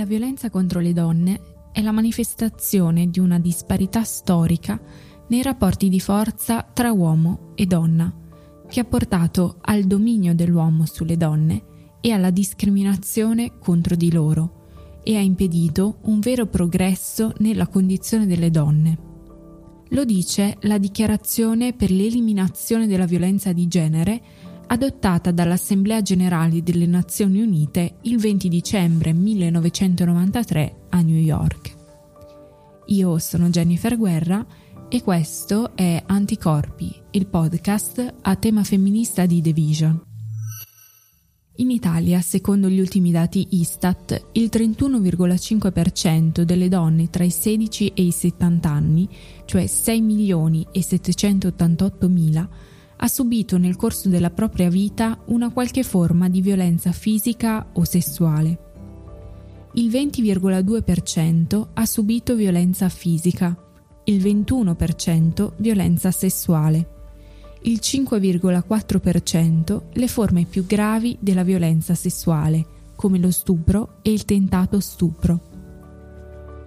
La violenza contro le donne è la manifestazione di una disparità storica nei rapporti di forza tra uomo e donna, che ha portato al dominio dell'uomo sulle donne e alla discriminazione contro di loro e ha impedito un vero progresso nella condizione delle donne. Lo dice la dichiarazione per l'eliminazione della violenza di genere adottata dall'Assemblea Generale delle Nazioni Unite il 20 dicembre 1993 a New York. Io sono Jennifer Guerra e questo è Anticorpi, il podcast a tema femminista di The Vision. In Italia, secondo gli ultimi dati Istat, il 31,5% delle donne tra i 16 e i 70 anni, cioè 6 milioni e 788 mila, ha subito nel corso della propria vita una qualche forma di violenza fisica o sessuale. Il 20,2% ha subito violenza fisica, il 21% violenza sessuale, il 5,4% le forme più gravi della violenza sessuale, come lo stupro e il tentato stupro.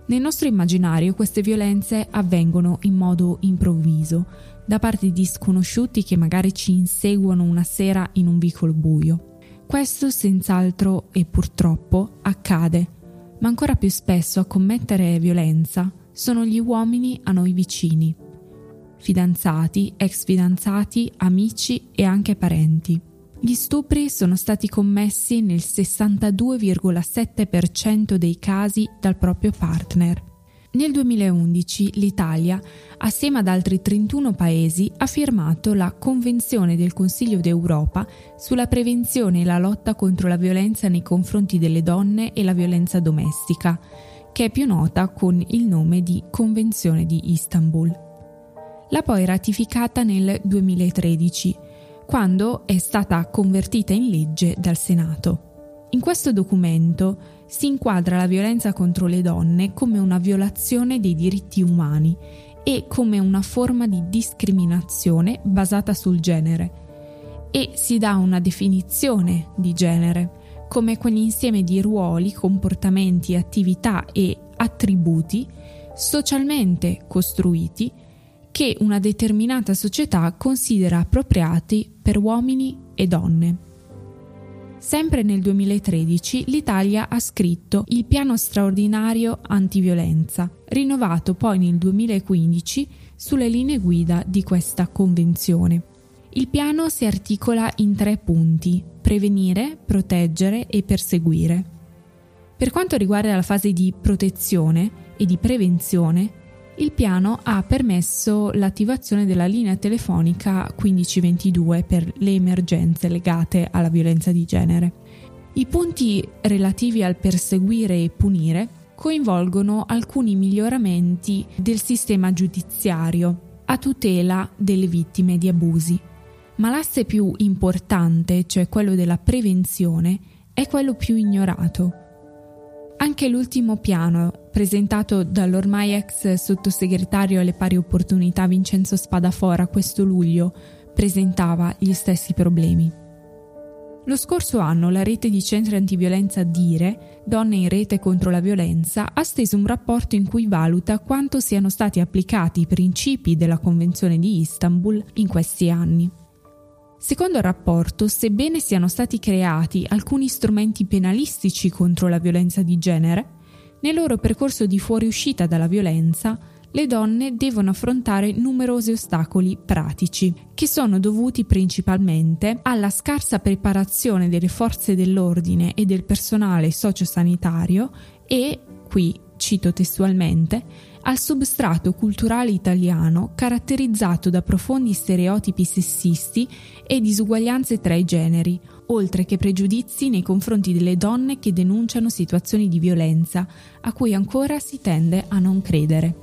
Nel nostro immaginario queste violenze avvengono in modo improvviso, da parte di sconosciuti che magari ci inseguono una sera in un vicolo buio. Questo senz'altro e purtroppo accade, ma ancora più spesso a commettere violenza sono gli uomini a noi vicini, fidanzati, ex fidanzati, amici e anche parenti. Gli stupri sono stati commessi nel 62,7% dei casi dal proprio partner. Nel 2011 l'Italia, assieme ad altri 31 paesi, ha firmato la Convenzione del Consiglio d'Europa sulla prevenzione e la lotta contro la violenza nei confronti delle donne e la violenza domestica, che è più nota con il nome di Convenzione di Istanbul. L'ha poi ratificata nel 2013, quando è stata convertita in legge dal Senato. In questo documento si inquadra la violenza contro le donne come una violazione dei diritti umani e come una forma di discriminazione basata sul genere e si dà una definizione di genere come quell'insieme di ruoli, comportamenti, attività e attributi socialmente costruiti che una determinata società considera appropriati per uomini e donne. Sempre nel 2013 l'Italia ha scritto il Piano straordinario antiviolenza, rinnovato poi nel 2015 sulle linee guida di questa convenzione. Il piano si articola in tre punti, prevenire, proteggere e perseguire. Per quanto riguarda la fase di protezione e di prevenzione, il piano ha permesso l'attivazione della linea telefonica 1522 per le emergenze legate alla violenza di genere. I punti relativi al perseguire e punire coinvolgono alcuni miglioramenti del sistema giudiziario a tutela delle vittime di abusi ma l'asse più importante, cioè quello della prevenzione, è quello più ignorato. Anche l'ultimo piano, presentato dall'ormai ex sottosegretario alle pari opportunità Vincenzo Spadafora questo luglio, presentava gli stessi problemi. Lo scorso anno la rete di centri antiviolenza Dire, Donne in rete contro la violenza, ha steso un rapporto in cui valuta quanto siano stati applicati i principi della Convenzione di Istanbul in questi anni. Secondo il rapporto, sebbene siano stati creati alcuni strumenti penalistici contro la violenza di genere, nel loro percorso di fuoriuscita dalla violenza, le donne devono affrontare numerosi ostacoli pratici, che sono dovuti principalmente alla scarsa preparazione delle forze dell'ordine e del personale sociosanitario e, qui cito testualmente, al substrato culturale italiano caratterizzato da profondi stereotipi sessisti e disuguaglianze tra i generi, oltre che pregiudizi nei confronti delle donne che denunciano situazioni di violenza a cui ancora si tende a non credere.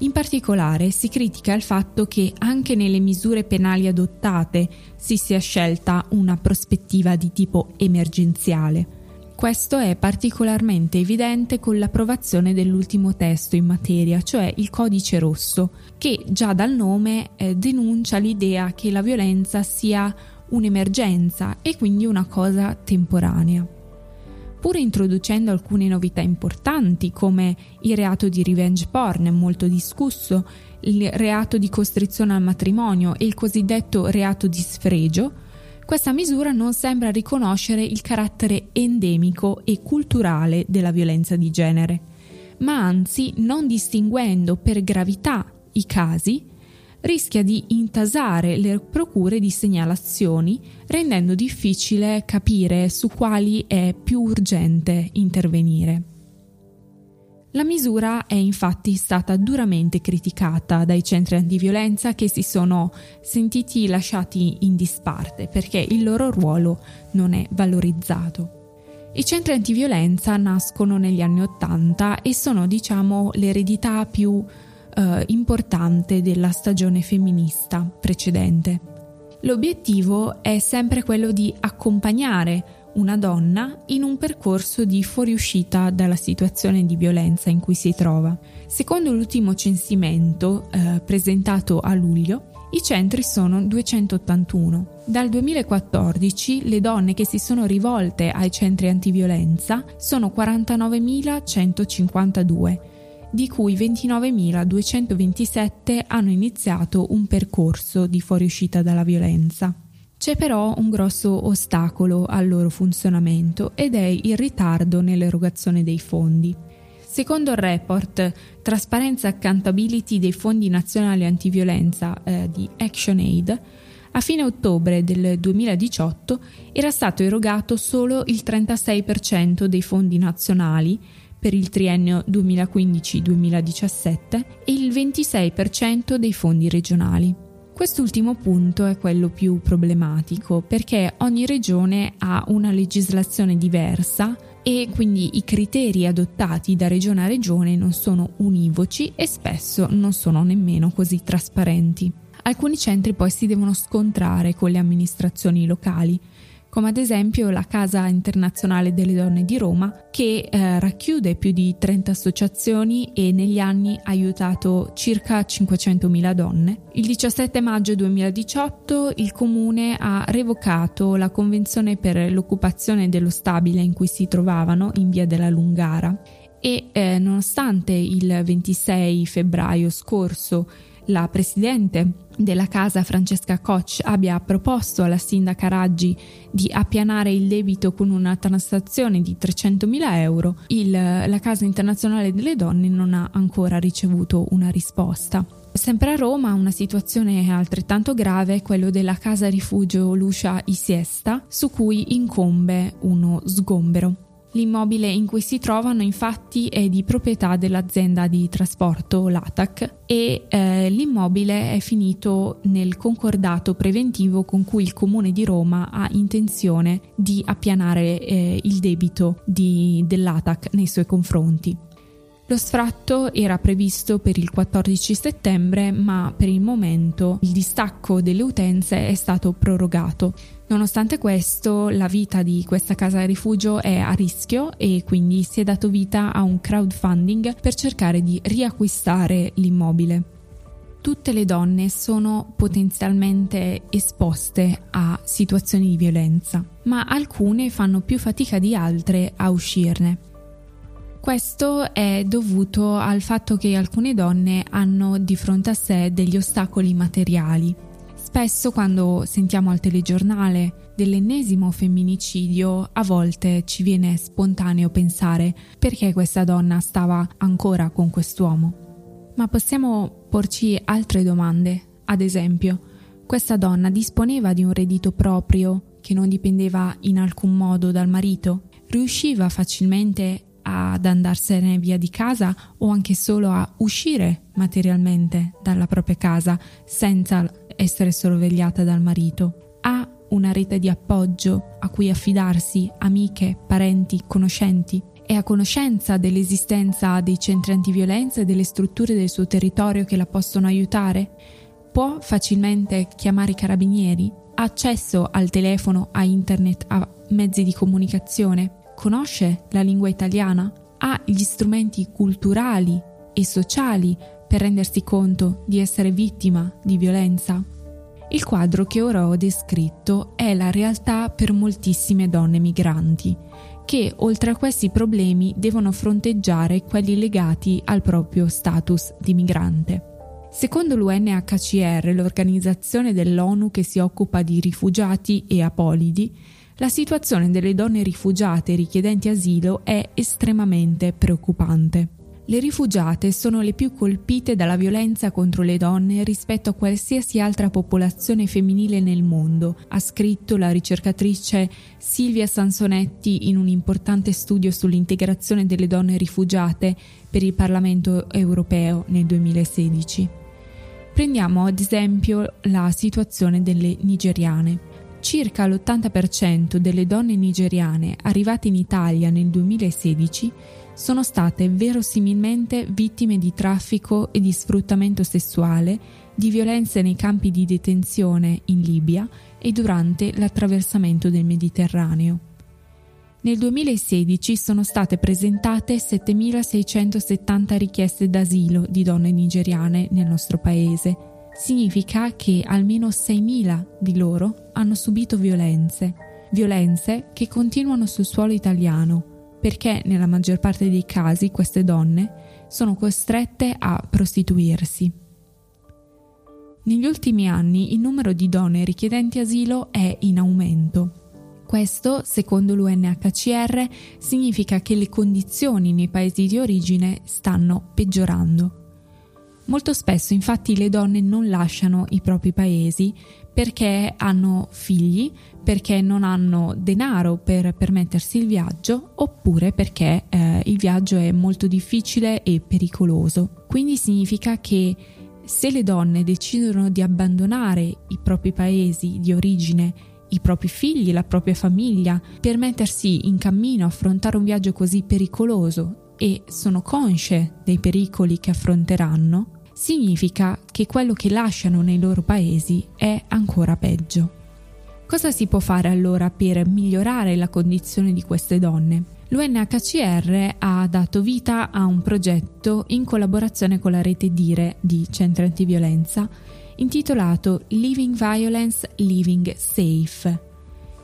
In particolare si critica il fatto che anche nelle misure penali adottate si sia scelta una prospettiva di tipo emergenziale, questo è particolarmente evidente con l'approvazione dell'ultimo testo in materia, cioè il codice rosso, che già dal nome eh, denuncia l'idea che la violenza sia un'emergenza e quindi una cosa temporanea. pur introducendo alcune novità importanti come il reato di revenge porn molto discusso, il reato di costrizione al matrimonio e il cosiddetto reato di sfregio, questa misura non sembra riconoscere il carattere endemico e culturale della violenza di genere, ma anzi, non distinguendo per gravità i casi, rischia di intasare le procure di segnalazioni, rendendo difficile capire su quali è più urgente intervenire. La misura è infatti stata duramente criticata dai centri antiviolenza che si sono sentiti lasciati in disparte perché il loro ruolo non è valorizzato. I centri antiviolenza nascono negli anni Ottanta e sono diciamo l'eredità più eh, importante della stagione femminista precedente. L'obiettivo è sempre quello di accompagnare una donna in un percorso di fuoriuscita dalla situazione di violenza in cui si trova. Secondo l'ultimo censimento eh, presentato a luglio, i centri sono 281. Dal 2014 le donne che si sono rivolte ai centri antiviolenza sono 49.152, di cui 29.227 hanno iniziato un percorso di fuoriuscita dalla violenza. C'è però un grosso ostacolo al loro funzionamento ed è il ritardo nell'erogazione dei fondi. Secondo il report Trasparenza Accountability dei fondi nazionali antiviolenza eh, di ActionAid, a fine ottobre del 2018 era stato erogato solo il 36% dei fondi nazionali per il triennio 2015-2017 e il 26% dei fondi regionali. Quest'ultimo punto è quello più problematico perché ogni regione ha una legislazione diversa e quindi i criteri adottati da regione a regione non sono univoci e spesso non sono nemmeno così trasparenti. Alcuni centri poi si devono scontrare con le amministrazioni locali come ad esempio la Casa Internazionale delle Donne di Roma, che eh, racchiude più di 30 associazioni e negli anni ha aiutato circa 500.000 donne. Il 17 maggio 2018 il comune ha revocato la convenzione per l'occupazione dello stabile in cui si trovavano in via della Lungara e eh, nonostante il 26 febbraio scorso la presidente della casa Francesca Koch abbia proposto alla sindaca Raggi di appianare il debito con una transazione di 300.000 euro, il, la Casa Internazionale delle Donne non ha ancora ricevuto una risposta. Sempre a Roma una situazione altrettanto grave è quella della casa rifugio Lucia Isiesta, su cui incombe uno sgombero. L'immobile in cui si trovano infatti è di proprietà dell'azienda di trasporto LATAC e eh, l'immobile è finito nel concordato preventivo con cui il Comune di Roma ha intenzione di appianare eh, il debito di, dell'ATAC nei suoi confronti. Lo sfratto era previsto per il 14 settembre, ma per il momento il distacco delle utenze è stato prorogato. Nonostante questo, la vita di questa casa rifugio è a rischio e quindi si è dato vita a un crowdfunding per cercare di riacquistare l'immobile. Tutte le donne sono potenzialmente esposte a situazioni di violenza, ma alcune fanno più fatica di altre a uscirne. Questo è dovuto al fatto che alcune donne hanno di fronte a sé degli ostacoli materiali. Spesso quando sentiamo al telegiornale dell'ennesimo femminicidio, a volte ci viene spontaneo pensare perché questa donna stava ancora con quest'uomo. Ma possiamo porci altre domande. Ad esempio, questa donna disponeva di un reddito proprio che non dipendeva in alcun modo dal marito? Riusciva facilmente ad andarsene via di casa o anche solo a uscire materialmente dalla propria casa senza essere sorvegliata dal marito. Ha una rete di appoggio a cui affidarsi, amiche, parenti, conoscenti. È a conoscenza dell'esistenza dei centri antiviolenza e delle strutture del suo territorio che la possono aiutare? Può facilmente chiamare i carabinieri? Ha accesso al telefono, a internet, a mezzi di comunicazione? conosce la lingua italiana, ha gli strumenti culturali e sociali per rendersi conto di essere vittima di violenza. Il quadro che ora ho descritto è la realtà per moltissime donne migranti, che oltre a questi problemi devono fronteggiare quelli legati al proprio status di migrante. Secondo l'UNHCR, l'organizzazione dell'ONU che si occupa di rifugiati e apolidi, la situazione delle donne rifugiate richiedenti asilo è estremamente preoccupante. Le rifugiate sono le più colpite dalla violenza contro le donne rispetto a qualsiasi altra popolazione femminile nel mondo, ha scritto la ricercatrice Silvia Sansonetti in un importante studio sull'integrazione delle donne rifugiate per il Parlamento europeo nel 2016. Prendiamo ad esempio la situazione delle nigeriane. Circa l'80% delle donne nigeriane arrivate in Italia nel 2016 sono state verosimilmente vittime di traffico e di sfruttamento sessuale, di violenze nei campi di detenzione in Libia e durante l'attraversamento del Mediterraneo. Nel 2016 sono state presentate 7.670 richieste d'asilo di donne nigeriane nel nostro paese. Significa che almeno 6.000 di loro hanno subito violenze, violenze che continuano sul suolo italiano perché nella maggior parte dei casi queste donne sono costrette a prostituirsi. Negli ultimi anni il numero di donne richiedenti asilo è in aumento. Questo, secondo l'UNHCR, significa che le condizioni nei paesi di origine stanno peggiorando. Molto spesso infatti le donne non lasciano i propri paesi perché hanno figli, perché non hanno denaro per permettersi il viaggio oppure perché eh, il viaggio è molto difficile e pericoloso. Quindi significa che se le donne decidono di abbandonare i propri paesi di origine, i propri figli, la propria famiglia, per mettersi in cammino, affrontare un viaggio così pericoloso e sono consce dei pericoli che affronteranno, significa che quello che lasciano nei loro paesi è ancora peggio. Cosa si può fare allora per migliorare la condizione di queste donne? L'UNHCR ha dato vita a un progetto in collaborazione con la rete Dire di centri antiviolenza intitolato Living Violence, Living Safe.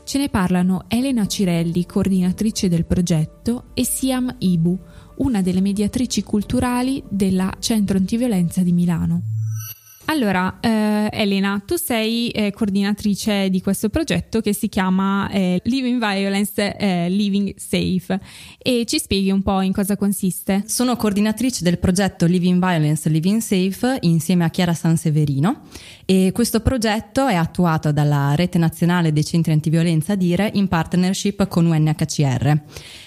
Ce ne parlano Elena Cirelli, coordinatrice del progetto, e Siam Ibu, una delle mediatrici culturali della Centro Antiviolenza di Milano. Allora, eh, Elena, tu sei eh, coordinatrice di questo progetto che si chiama eh, Living Violence, eh, Living Safe e ci spieghi un po' in cosa consiste? Sono coordinatrice del progetto Living Violence, Living Safe insieme a Chiara Sanseverino e questo progetto è attuato dalla Rete Nazionale dei Centri Antiviolenza Dire in partnership con UNHCR.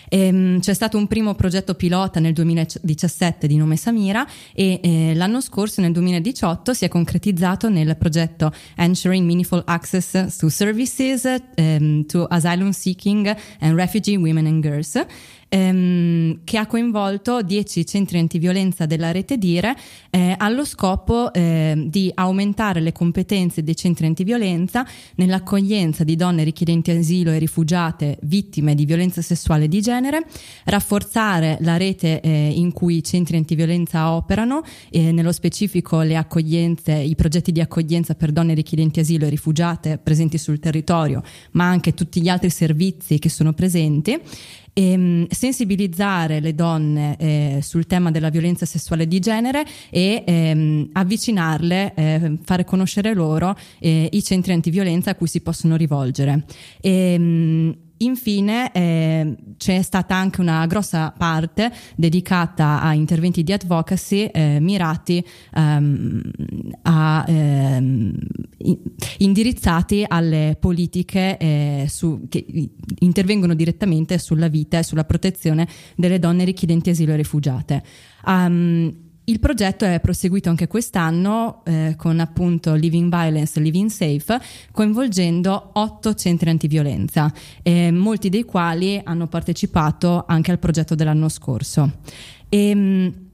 Ehm, c'è stato un primo progetto pilota nel 2017 di nome Samira e eh, l'anno scorso, nel 2018, si è concretizzato nel progetto Ensuring Meaningful Access to Services um, to Asylum Seeking and Refugee Women and Girls ehm, che ha coinvolto 10 centri antiviolenza della rete Dire eh, allo scopo eh, di aumentare le competenze dei centri antiviolenza nell'accoglienza di donne richiedenti asilo e rifugiate vittime di violenza sessuale di genere, rafforzare la rete eh, in cui i centri antiviolenza operano, nello specifico le accoglienze, i progetti di accoglienza per donne richiedenti asilo e rifugiate presenti sul territorio, ma anche tutti gli altri servizi che sono presenti e ehm, sensibilizzare le donne eh, sul tema della violenza sessuale di genere e ehm, avvicinarle, eh, fare conoscere loro eh, i centri antiviolenza a cui si possono rivolgere. E, ehm, Infine eh, c'è stata anche una grossa parte dedicata a interventi di advocacy eh, mirati ehm, a, ehm, indirizzati alle politiche eh, su, che intervengono direttamente sulla vita e sulla protezione delle donne richiedenti asilo e rifugiate. Um, il progetto è proseguito anche quest'anno eh, con appunto Living Violence, Living Safe, coinvolgendo otto centri antiviolenza, eh, molti dei quali hanno partecipato anche al progetto dell'anno scorso. E, ehm,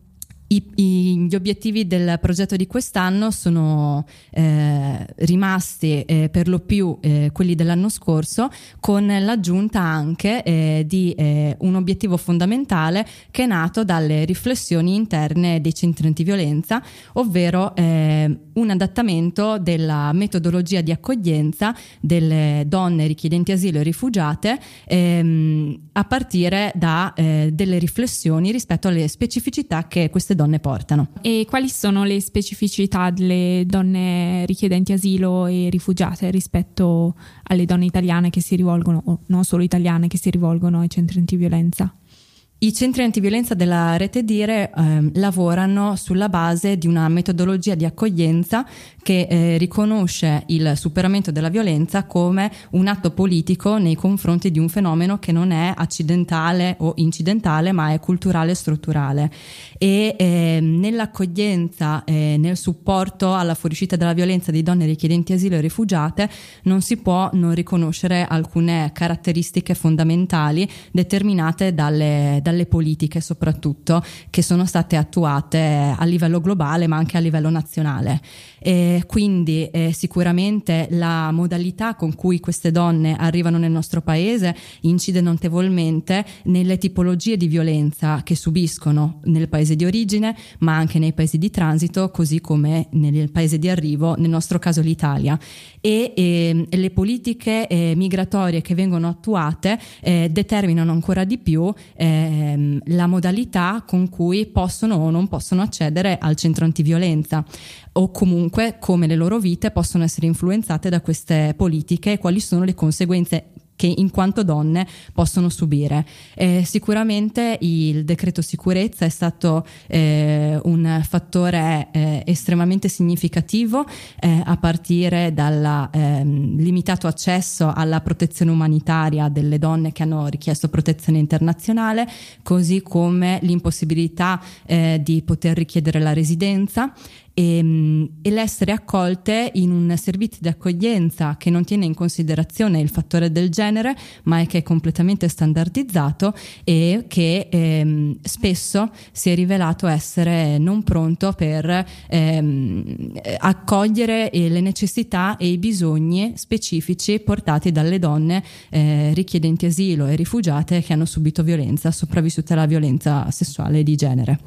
I, i, gli obiettivi del progetto di quest'anno sono eh, rimasti eh, per lo più eh, quelli dell'anno scorso, con l'aggiunta anche eh, di eh, un obiettivo fondamentale che è nato dalle riflessioni interne dei centri antiviolenza, ovvero eh, un adattamento della metodologia di accoglienza delle donne richiedenti asilo e rifugiate ehm, a partire da delle riflessioni rispetto alle specificità che queste donne donne portano. E quali sono le specificità delle donne richiedenti asilo e rifugiate rispetto alle donne italiane che si rivolgono, o non solo italiane, che si rivolgono ai centri antiviolenza? I centri antiviolenza della rete Dire eh, lavorano sulla base di una metodologia di accoglienza che eh, riconosce il superamento della violenza come un atto politico nei confronti di un fenomeno che non è accidentale o incidentale ma è culturale e strutturale. E eh, nell'accoglienza e nel supporto alla fuoriuscita dalla violenza di donne richiedenti asilo e rifugiate non si può non riconoscere alcune caratteristiche fondamentali determinate dalle, dalle dalle politiche soprattutto che sono state attuate a livello globale ma anche a livello nazionale. E quindi eh, sicuramente la modalità con cui queste donne arrivano nel nostro paese incide notevolmente nelle tipologie di violenza che subiscono nel paese di origine ma anche nei paesi di transito così come nel paese di arrivo, nel nostro caso l'Italia. E, e le politiche eh, migratorie che vengono attuate eh, determinano ancora di più eh, ehm, la modalità con cui possono o non possono accedere al centro antiviolenza o comunque come le loro vite possono essere influenzate da queste politiche e quali sono le conseguenze che in quanto donne possono subire. Eh, sicuramente il decreto sicurezza è stato eh, un fattore eh, estremamente significativo eh, a partire dal ehm, limitato accesso alla protezione umanitaria delle donne che hanno richiesto protezione internazionale, così come l'impossibilità eh, di poter richiedere la residenza e, ehm, e, l'essere accolte in un servizio di accoglienza che non tiene in considerazione il fattore del genere, ma è che è completamente standardizzato e che ehm, spesso si è rivelato essere non pronto per ehm, accogliere eh, le necessità e i bisogni specifici portati dalle donne eh, richiedenti asilo e rifugiate che hanno subito violenza, sopravvissute alla violenza sessuale di genere.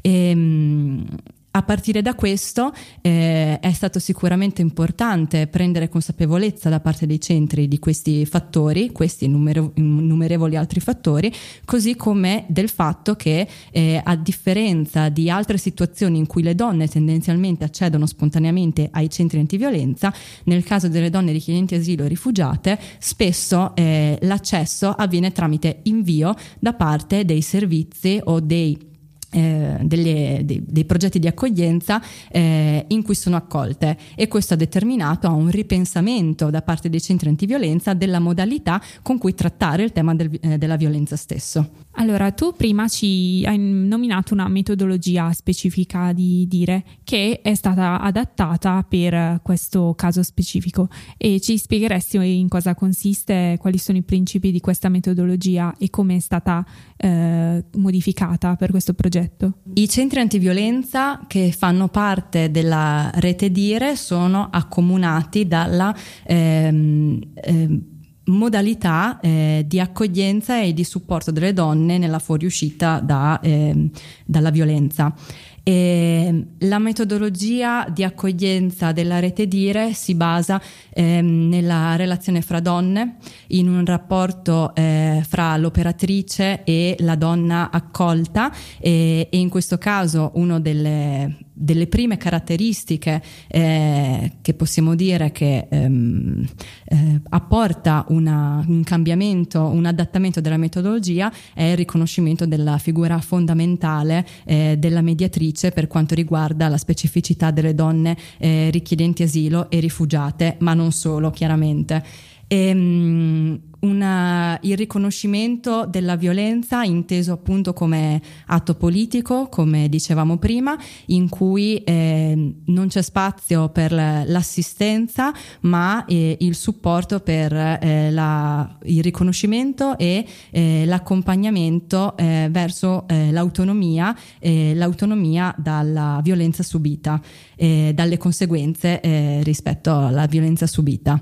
E, ehm, a partire da questo eh, è stato sicuramente importante prendere consapevolezza da parte dei centri di questi fattori, questi innumerevoli altri fattori, così come del fatto che eh, a differenza di altre situazioni in cui le donne tendenzialmente accedono spontaneamente ai centri antiviolenza, nel caso delle donne richiedenti asilo e rifugiate, spesso eh, l'accesso avviene tramite invio da parte dei servizi o dei eh, delle, dei, dei, progetti di accoglienza eh, in cui sono accolte e questo ha determinato un ripensamento da parte dei centri antiviolenza della modalità con cui trattare il tema del, eh, della violenza stesso. Allora, tu prima ci hai nominato una metodologia specifica di dire che è stata adattata per questo caso specifico e ci spiegheresti in cosa consiste, quali sono i principi di questa metodologia e come è stata eh, modificata per questo progetto? I centri antiviolenza che fanno parte della rete Dire sono accomunati dalla ehm, ehm, modalità eh, di accoglienza e di supporto delle donne nella fuoriuscita da, eh, dalla violenza. E la metodologia di accoglienza della rete Dire si basa eh, nella relazione fra donne, in un rapporto eh, fra l'operatrice e la donna accolta e, e in questo caso uno delle delle prime caratteristiche eh, che possiamo dire che ehm, eh, apporta una, un cambiamento, un adattamento della metodologia è il riconoscimento della figura fondamentale eh, della mediatrice per quanto riguarda la specificità delle donne eh, richiedenti asilo e rifugiate, ma non solo chiaramente. E, ehm, una, il riconoscimento della violenza inteso appunto come atto politico, come dicevamo prima, in cui eh, non c'è spazio per l'assistenza, ma eh, il supporto per eh, la, il riconoscimento e eh, l'accompagnamento eh, verso eh, l'autonomia, l'autonomia dalla violenza subita, dalle conseguenze rispetto alla violenza subita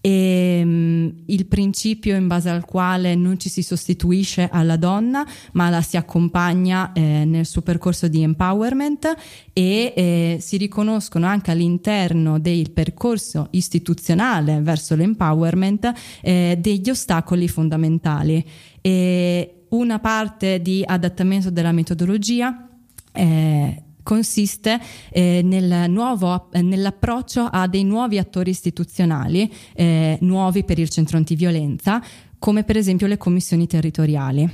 e um, il principio in base al quale non ci si sostituisce alla donna ma la si accompagna eh, nel suo percorso di empowerment e eh, si riconoscono anche all'interno del percorso istituzionale verso l'empowerment eh, degli ostacoli fondamentali. E una parte di adattamento della metodologia eh, consiste eh, nel nuovo, eh, nell'approccio a dei nuovi attori istituzionali, eh, nuovi per il centro antiviolenza, come per esempio le commissioni territoriali,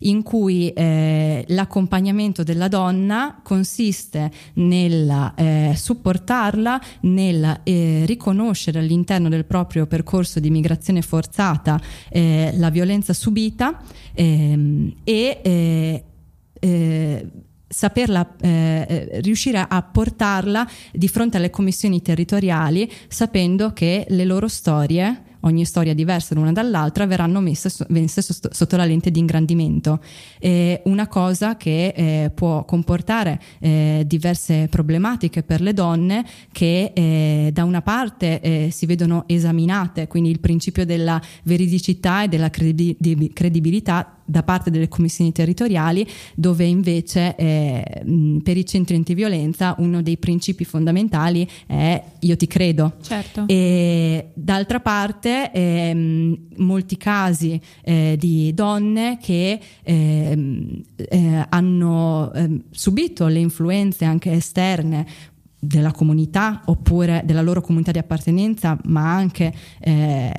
in cui eh, l'accompagnamento della donna consiste nel eh, supportarla, nel eh, riconoscere all'interno del proprio percorso di migrazione forzata eh, la violenza subita ehm, e saperla, eh, eh, riuscire a portarla di fronte alle commissioni territoriali sapendo che le loro storie ogni storia diversa l'una dall'altra, verranno messe, messe sotto la lente di ingrandimento. Eh, una cosa che eh, può comportare eh, diverse problematiche per le donne che eh, da una parte eh, si vedono esaminate, quindi il principio della veridicità e della credibilità da parte delle commissioni territoriali, dove invece eh, per i centri antiviolenza uno dei principi fondamentali è io ti credo. Certo. E d'altra parte ehm, molti casi eh, di donne che ehm, eh, hanno ehm, subito le influenze anche esterne della comunità oppure della loro comunità di appartenenza, ma anche eh,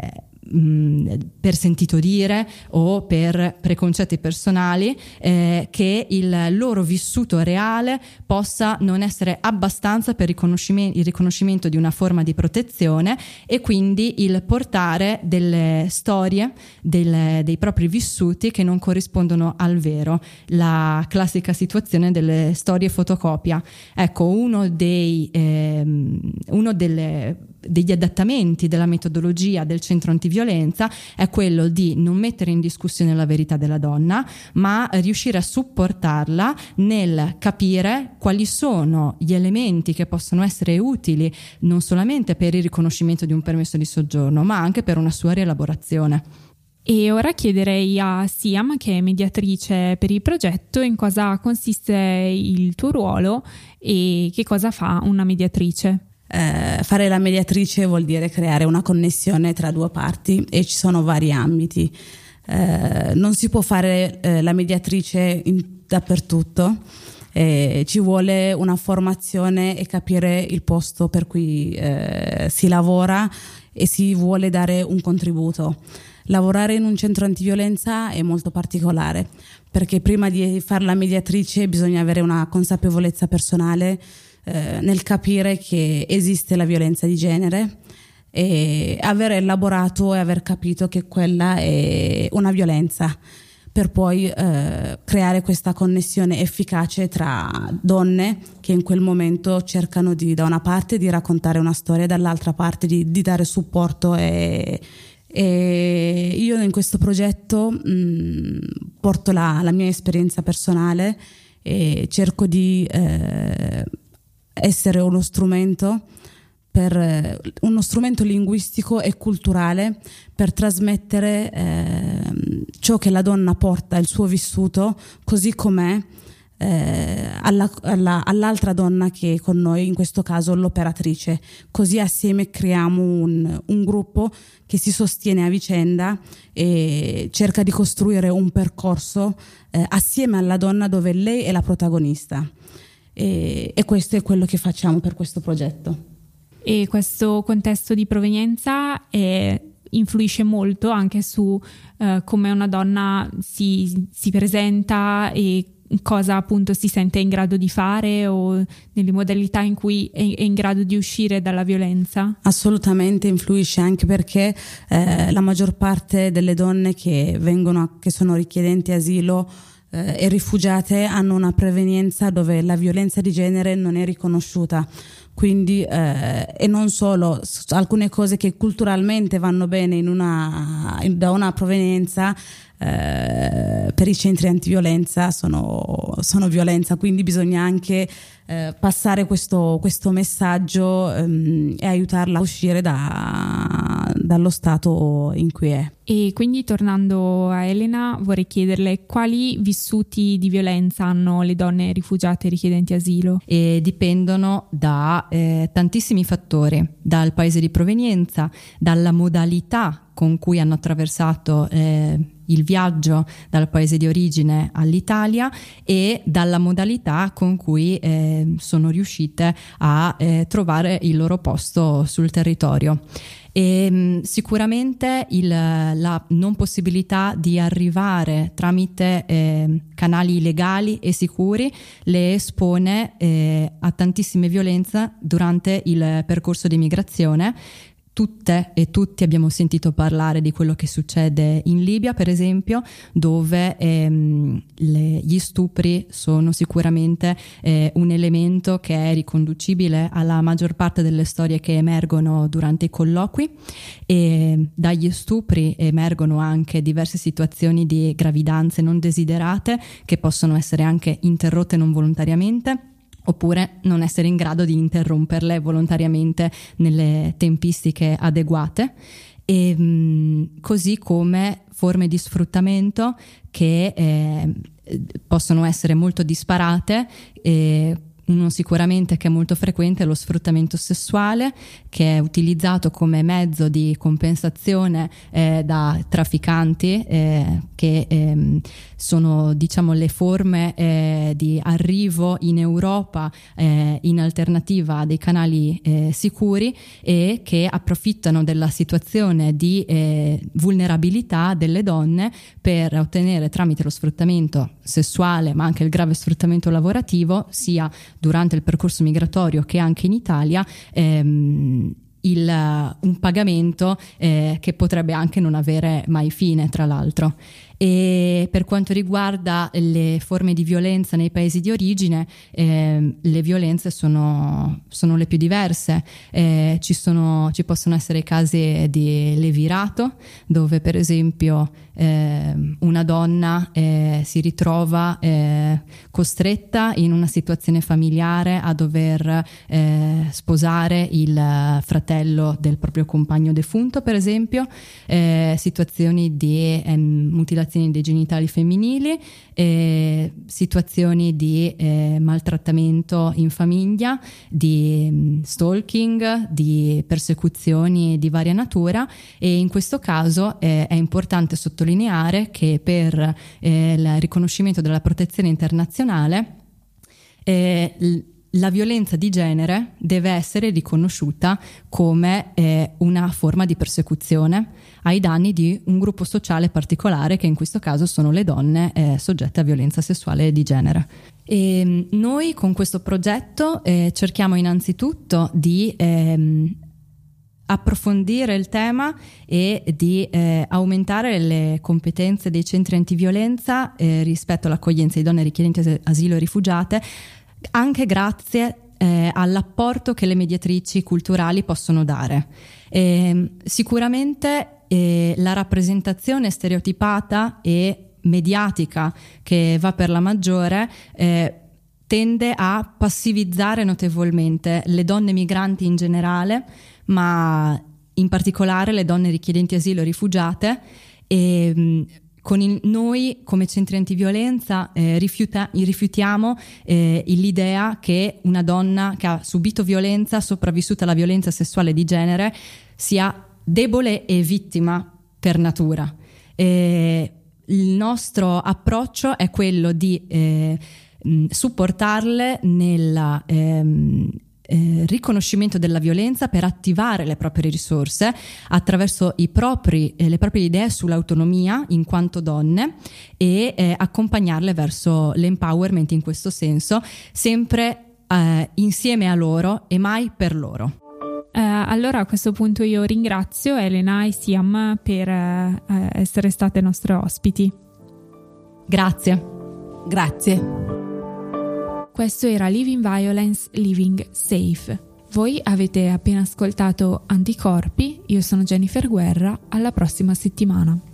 per sentito dire o per preconcetti personali eh, che il loro vissuto reale possa non essere abbastanza per riconoscimento, il riconoscimento di una forma di protezione e quindi il portare delle storie del, dei propri vissuti che non corrispondono al vero, la classica situazione delle storie fotocopia. Ecco, uno, dei, ehm, uno delle, degli adattamenti della metodologia del centro antiviolenza violenza è quello di non mettere in discussione la verità della donna, ma riuscire a supportarla nel capire quali sono gli elementi che possono essere utili non solamente per il riconoscimento di un permesso di soggiorno, ma anche per una sua rielaborazione. E ora chiederei a Siam, che è mediatrice per il progetto, in cosa consiste il tuo ruolo e che cosa fa una mediatrice eh, fare la mediatrice vuol dire creare una connessione tra due parti e ci sono vari ambiti. Eh, non si può fare eh, la mediatrice in, dappertutto, eh, ci vuole una formazione e capire il posto per cui eh, si lavora e si vuole dare un contributo. Lavorare in un centro antiviolenza è molto particolare perché prima di fare la mediatrice bisogna avere una consapevolezza personale eh, nel capire che esiste la violenza di genere e aver elaborato e aver capito che quella è una violenza per poi eh, creare questa connessione efficace tra donne che in quel momento cercano di, da una parte di raccontare una storia, dall'altra parte di, di dare supporto e, e, io in questo progetto mh, porto la, la, mia esperienza personale e cerco di eh, essere uno strumento per eh, uno strumento linguistico e culturale per trasmettere eh, ciò che la donna porta, il suo vissuto, così com'è, eh, alla, alla, all'altra donna che è con noi, in questo caso l'operatrice. Così assieme creiamo un, un gruppo che si sostiene a vicenda e cerca di costruire un percorso eh, assieme alla donna dove lei è la protagonista e, e questo è quello che facciamo per questo progetto. E questo contesto di provenienza è, influisce molto anche su uh, come una donna si, si presenta e cosa appunto si sente in grado di fare o nelle modalità in cui è, è in grado di uscire dalla violenza? Assolutamente influisce anche perché eh, la maggior parte delle donne che vengono, che sono richiedenti asilo eh, e rifugiate hanno una prevenienza dove la violenza di genere non è riconosciuta. Quindi eh, e non solo alcune cose che culturalmente vanno bene in una, da una provenienza eh, per i centri antiviolenza sono, sono, violenza, quindi bisogna anche eh, passare questo, questo messaggio ehm, e aiutarla a uscire da, dallo stato in cui è. E quindi tornando a Elena vorrei chiederle quali vissuti di violenza hanno le donne rifugiate e richiedenti asilo? E dipendono da eh, tantissimi fattori, dal paese di provenienza, dalla modalità con cui hanno attraversato eh, il viaggio dal paese di origine all'Italia e dalla modalità con cui eh, sono riuscite a eh, trovare il loro posto sul territorio. E, mh, sicuramente il, la non possibilità di arrivare tramite eh, canali legali e sicuri le espone eh, a tantissime violenze durante il percorso di migrazione Tutte e tutti abbiamo sentito parlare di quello che succede in Libia, per esempio, dove ehm, le, gli stupri sono sicuramente eh, un elemento che è riconducibile alla maggior parte delle storie che emergono durante i colloqui. E dagli stupri emergono anche diverse situazioni di gravidanze non desiderate che possono essere anche interrotte non volontariamente oppure non essere in grado di interromperle volontariamente nelle tempistiche adeguate. E, mh, così come forme di sfruttamento che eh, possono essere molto disparate. Eh, uno sicuramente che è molto frequente è lo sfruttamento sessuale, che è utilizzato come mezzo di compensazione eh, da trafficanti, eh, che ehm, sono diciamo le forme eh, di arrivo in Europa eh, in alternativa a dei canali eh, sicuri e che approfittano della situazione di eh, vulnerabilità delle donne per ottenere tramite lo sfruttamento sessuale ma anche il grave sfruttamento lavorativo sia durante il percorso migratorio che anche in Italia ehm, il, un pagamento eh, che potrebbe anche non avere mai fine, tra l'altro. E per quanto riguarda le forme di violenza nei paesi di origine, eh, le violenze sono, sono, le più diverse. Eh, ci, sono, ci, possono essere casi di levirato, dove per esempio eh, una donna eh, si ritrova eh, costretta in una situazione familiare a dover eh, sposare il fratello del proprio compagno defunto, per esempio, situazioni di ehm, mutilazioni dei genitali femminili, eh, situazioni di eh, maltrattamento in famiglia, di um, stalking, di persecuzioni di varia natura e in questo caso eh, è importante sottolineare che per eh, il riconoscimento della protezione internazionale eh, la violenza di genere deve essere riconosciuta come eh, una forma di persecuzione ai danni di un gruppo sociale particolare che in questo caso sono le donne eh, soggette a violenza sessuale di genere. E ehm, noi con questo progetto eh, cerchiamo innanzitutto di ehm, approfondire il tema e di eh, aumentare le competenze dei centri antiviolenza eh, rispetto all'accoglienza di donne richiedenti asilo e rifugiate anche grazie eh, all'apporto che le mediatrici culturali possono dare. Eh, sicuramente eh, la rappresentazione stereotipata e mediatica che va per la maggiore eh, tende a passivizzare notevolmente le donne migranti in generale, ma in particolare le donne richiedenti asilo e rifugiate e con il, noi come centri antiviolenza eh, rifiuta, rifiutiamo eh, l'idea che una donna che ha subito violenza, sopravvissuta alla violenza sessuale di genere, sia debole e vittima per natura. Eh, il nostro approccio è quello di eh, supportarle nella ehm, eh, riconoscimento della violenza per attivare le proprie risorse attraverso propri, eh, le proprie idee sull'autonomia in quanto donne e eh, accompagnarle verso l'empowerment in questo senso, sempre eh, insieme a loro e mai per loro. Uh, allora a questo punto io ringrazio Elena e Siam per uh, essere state nostre ospiti. Grazie. Grazie. Questo era Living Violence, Living Safe. Voi avete appena ascoltato Anticorpi, io sono Jennifer Guerra, alla prossima settimana.